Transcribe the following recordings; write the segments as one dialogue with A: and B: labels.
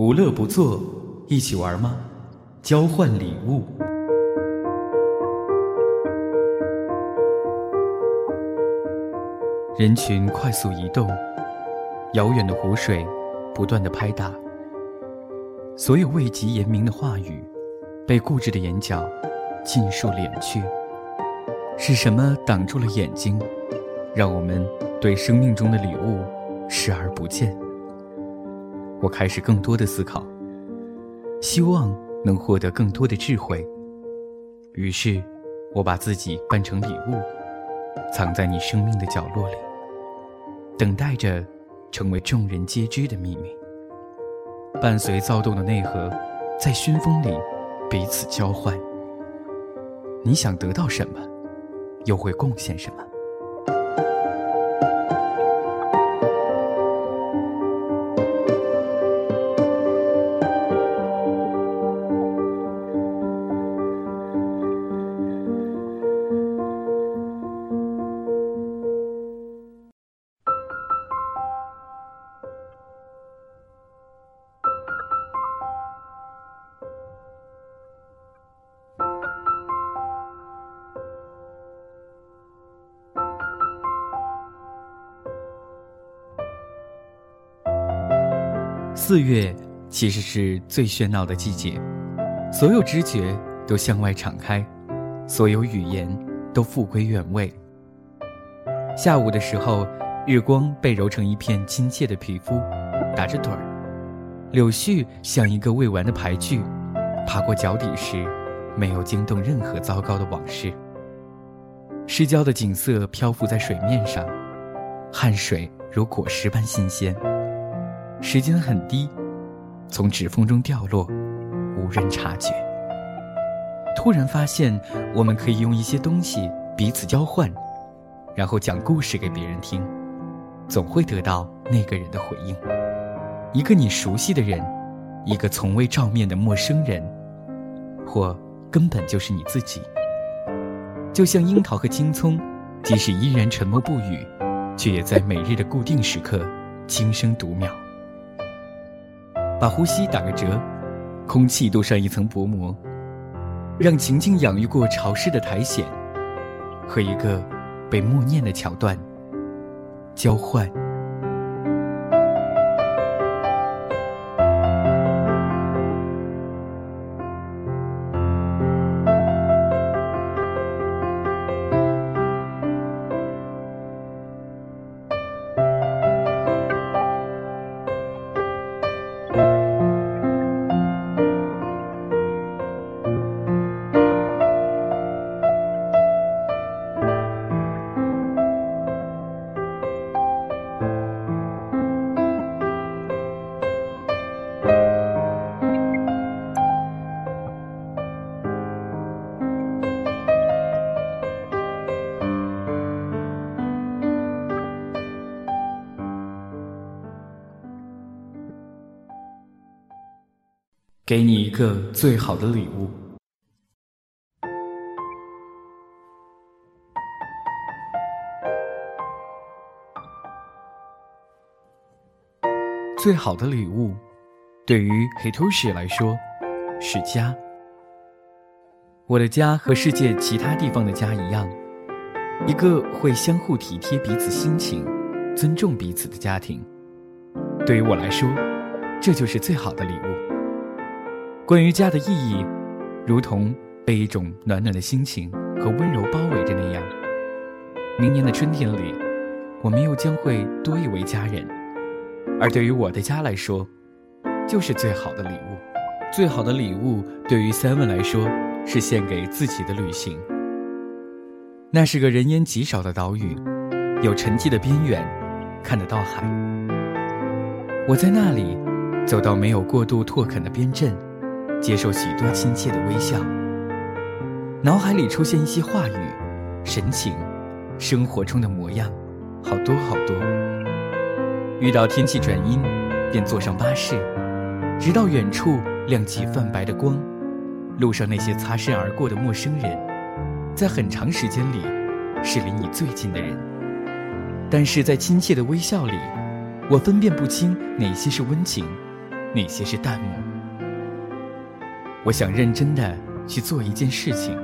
A: 无乐不作，一起玩吗？交换礼物。人群快速移动，遥远的湖水不断的拍打，所有未及言明的话语，被固执的眼角尽数敛去。是什么挡住了眼睛，让我们对生命中的礼物视而不见？我开始更多的思考，希望能获得更多的智慧。于是，我把自己扮成礼物，藏在你生命的角落里，等待着成为众人皆知的秘密。伴随躁动的内核，在熏风里彼此交换。你想得到什么，又会贡献什么？四月其实是最喧闹的季节，所有知觉都向外敞开，所有语言都复归原位。下午的时候，日光被揉成一片亲切的皮肤，打着盹儿。柳絮像一个未完的牌句，爬过脚底时，没有惊动任何糟糕的往事。失焦的景色漂浮在水面上，汗水如果实般新鲜。时间很低，从指缝中掉落，无人察觉。突然发现，我们可以用一些东西彼此交换，然后讲故事给别人听，总会得到那个人的回应。一个你熟悉的人，一个从未照面的陌生人，或根本就是你自己。就像樱桃和青葱，即使依然沉默不语，却也在每日的固定时刻轻声读秒。把呼吸打个折，空气镀上一层薄膜，让情境养育过潮湿的苔藓，和一个被默念的桥段交换。给你一个最好的礼物。最好的礼物，对于黑头士来说，是家。我的家和世界其他地方的家一样，一个会相互体贴彼此心情、尊重彼此的家庭。对于我来说，这就是最好的礼物。关于家的意义，如同被一种暖暖的心情和温柔包围着那样。明年的春天里，我们又将会多一位家人，而对于我的家来说，就是最好的礼物。最好的礼物对于 Seven 来说，是献给自己的旅行。那是个人烟极少的岛屿，有沉寂的边缘，看得到海。我在那里，走到没有过度拓垦的边镇。接受许多亲切的微笑，脑海里出现一些话语、神情、生活中的模样，好多好多。遇到天气转阴，便坐上巴士，直到远处亮起泛白的光。路上那些擦身而过的陌生人，在很长时间里是离你最近的人，但是在亲切的微笑里，我分辨不清哪些是温情，
B: 哪些是淡漠。我想认真的去做一件事情，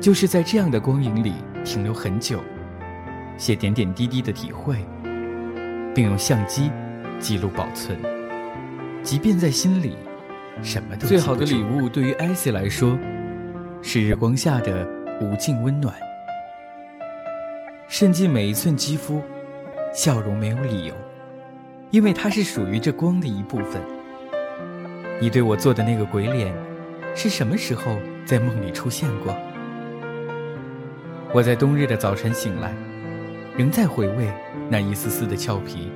B: 就是在这样的光影里停留很久，写点点滴滴的体会，并用相机记录保存，即便在心里什么都最好的礼物对于艾希来说，是日光下的无尽温暖，渗进每一寸肌肤，笑容没有理由。因为它是属于这光的一部分。你对我做的那个鬼脸，是什么时候在梦里出现过？我在冬日的早晨醒来，仍在回味那一丝丝的俏皮。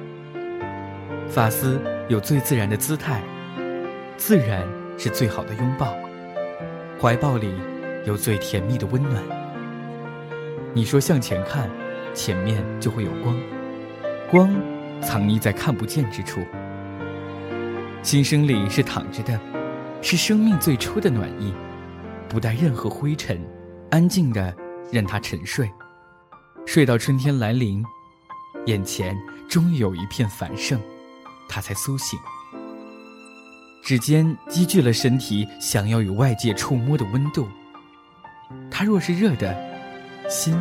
B: 发丝有最自然的姿态，自然是最好的拥抱。怀抱里有最甜蜜的温暖。你说向前看，前面就会有光，光。藏匿在看不见之处，心生里是躺着的，是生命最初的暖意，不带任何灰尘，安静的任它沉睡，睡到春天来临，眼前终于有一片繁盛，它才苏醒。指尖积聚了身体想要与外界触摸的温度，它若是热的，心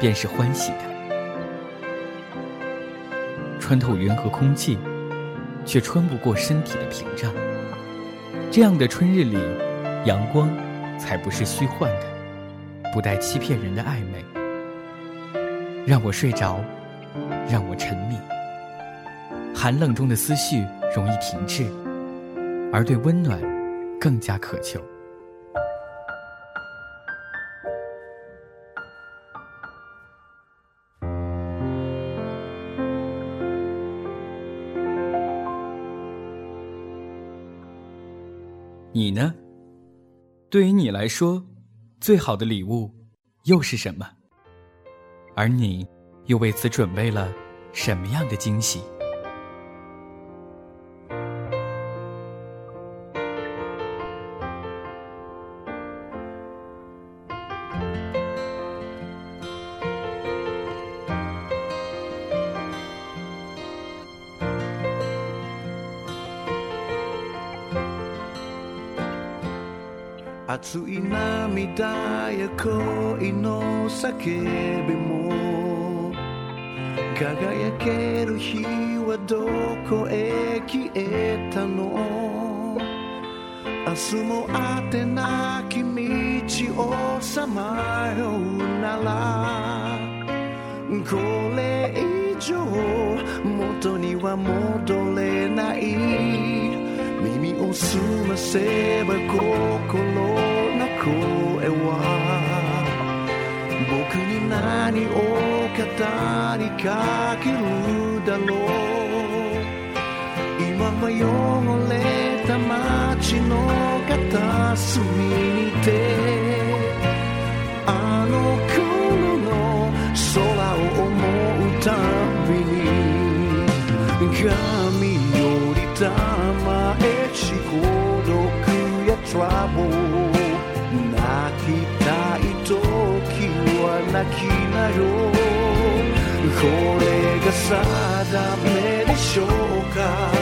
B: 便是欢喜的。穿透云和空气，却穿不过身体的屏障。这样的春日里，阳光才不是虚幻的，不带欺骗人的暧昧。让我睡着，让我沉迷。寒冷中的思绪容易停滞，而对温暖更加渴求。你呢？对于你来说，最好的礼物又是什么？而你又为此准备了什么样的惊喜？熱い涙や恋の叫びも輝ける日はどこへ消えたの？明日も当てなき道をさまようならこれ以上元には戻れない。を澄ませば心の声は僕に何を語りかけるだろう。今は汚れた街の片隅にてあの頃の空を思うたびに trouble 泣きたい時は泣きなよ。これが定めでしょうか。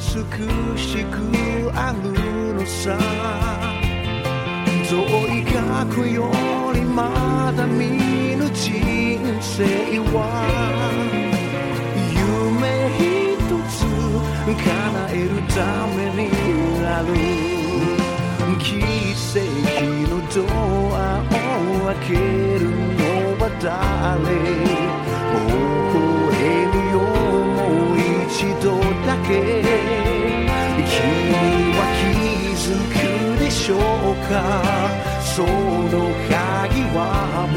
B: 美しくあるのさ遠い過去よりまだ見ぬ人生は夢一つ叶えるためにある。奇跡のドアを開ける。のは誰君は気づくでしょうかその鍵はも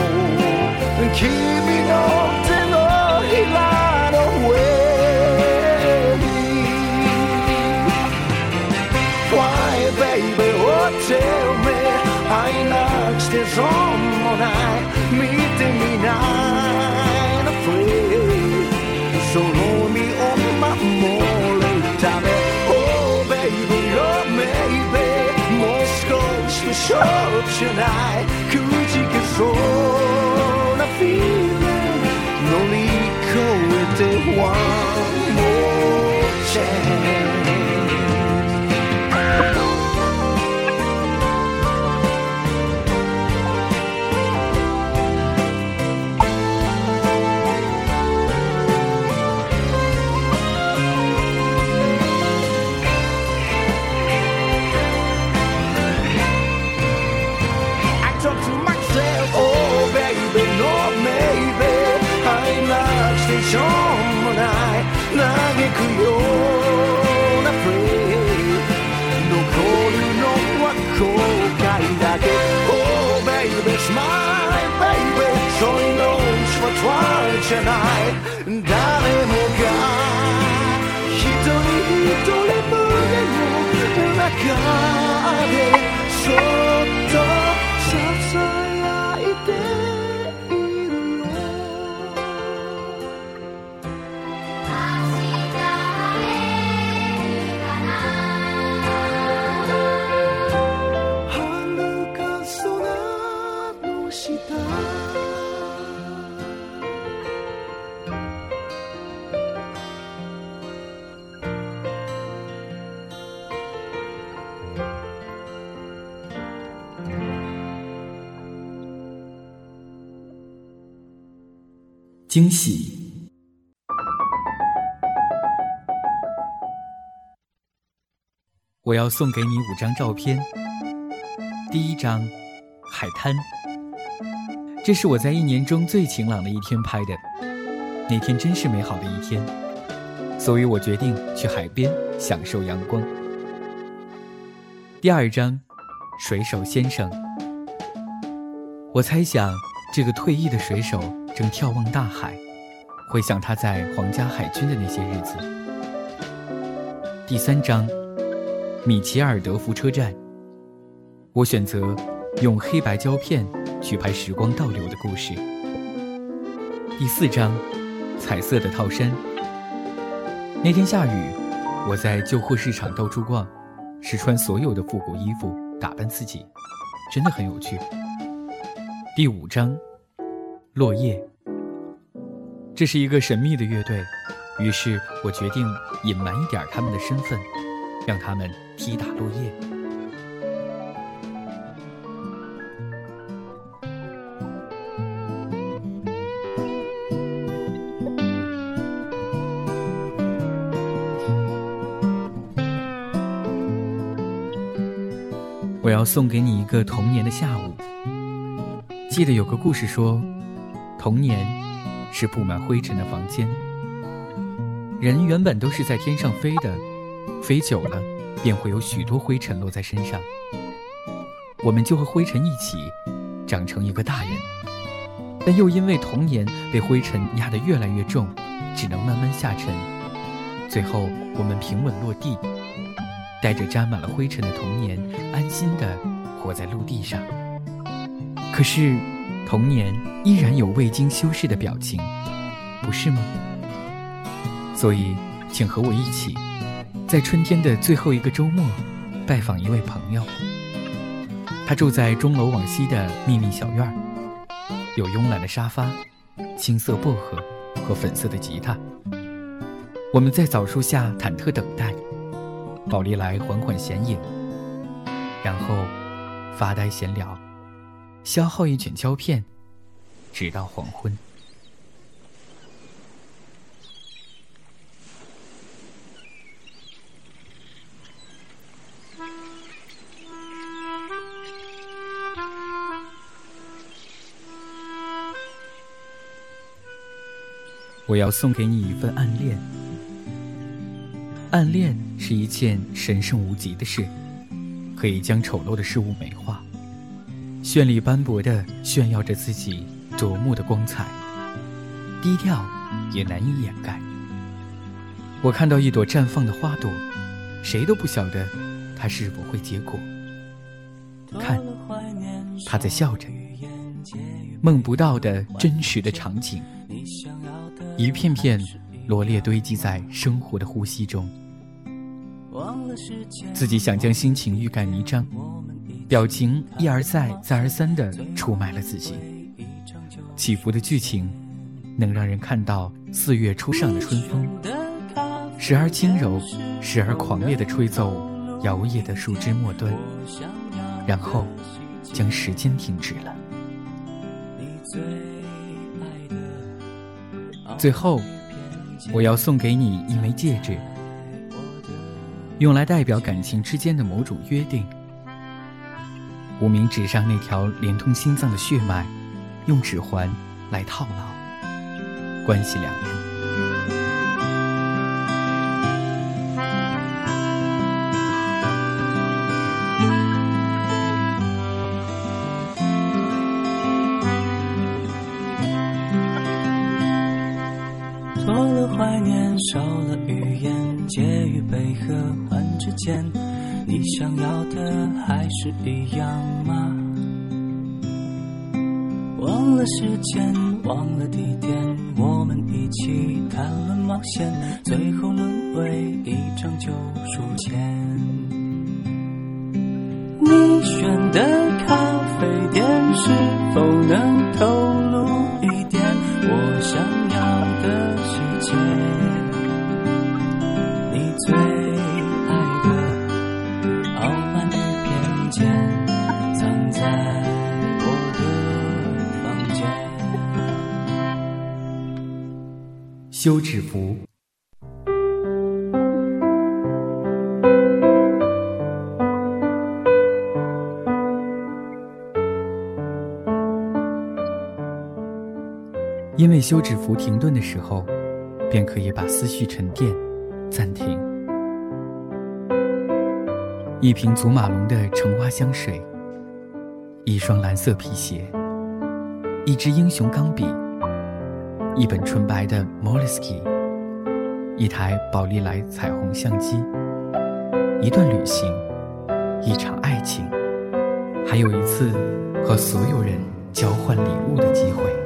B: う君の手のひらの上に Why baby oh tell me 愛なくして損もない見てみない 少しとしょうじゃないくじけそうな feeling 乗り越えて One more chance my baby, so he knows what's right tonight.
A: 惊喜。我要送给你五张照片。第一张，海滩。这是我在一年中最晴朗的一天拍的，那天真是美好的一天，所以我决定去海边享受阳光。第二张，水手先生。我猜想，这个退役的水手正眺望大海，回想他在皇家海军的那些日子。第三章，米奇尔德福车站。我选择用黑白胶片去拍时光倒流的故事。第四章，彩色的套衫。那天下雨，我在旧货市场到处逛，试穿所有的复古衣服，打扮自己，真的很有趣。第五章，落叶。这是一个神秘的乐队，于是我决定隐瞒一点他们的身份，让他们踢打落叶。我要送给你一个童年的下午。记得有个故事说，童年是布满灰尘的房间。人原本都是在天上飞的，飞久了便会有许多灰尘落在身上，我们就和灰尘一起长成一个大人。但又因为童年被灰尘压得越来越重，只能慢慢下沉，最后我们平稳落地，带着沾满了灰尘的童年，安心地活在陆地上。可是，童年依然有未经修饰的表情，不是吗？所以，请和我一起，在春天的最后一个周末，拜访一位朋友。他住在钟楼往西的秘密小院儿，有慵懒的沙发、青色薄荷和粉色的吉他。我们在枣树下忐忑等待，宝丽来缓缓显影，然后发呆闲聊。消耗一卷胶片，直到黄昏。我要送给你一份暗恋。暗恋是一件神圣无极的事，可以将丑陋的事物美化。绚丽斑驳的炫耀着自己夺目的光彩，低调也难以掩盖。我看到一朵绽放的花朵，谁都不晓得它是否会结果。看，他在笑着。梦不到的真实的场景，一片片罗列堆积在生活的呼吸中。自己想将心情欲盖弥彰，表情一而再、再而三地出卖了自己。起伏的剧情，能让人看到四月初上的春风，时而轻柔，时而狂烈地吹奏摇曳的树枝末端。然后，将时间停止了。最后，我要送给你一枚戒指，用来代表感情之间的某种约定。无名指上那条连通心脏的血脉，用指环来套牢，关系两人。
C: 言，介于悲和欢之间，你想要的还是一样吗？忘了时间，忘了地点，我们一起谈论冒险，最后沦为一张旧书签。你选的咖啡店是否能透露一点我想偏见，藏在我的房间。
A: 休止符。因为休止符停顿的时候，便可以把思绪沉淀、暂停。一瓶祖马龙的橙花香水，一双蓝色皮鞋，一支英雄钢笔，一本纯白的 m o l e s k i 一台宝丽来彩虹相机，一段旅行，一场爱情，还有一次和所有人交换礼物的机会。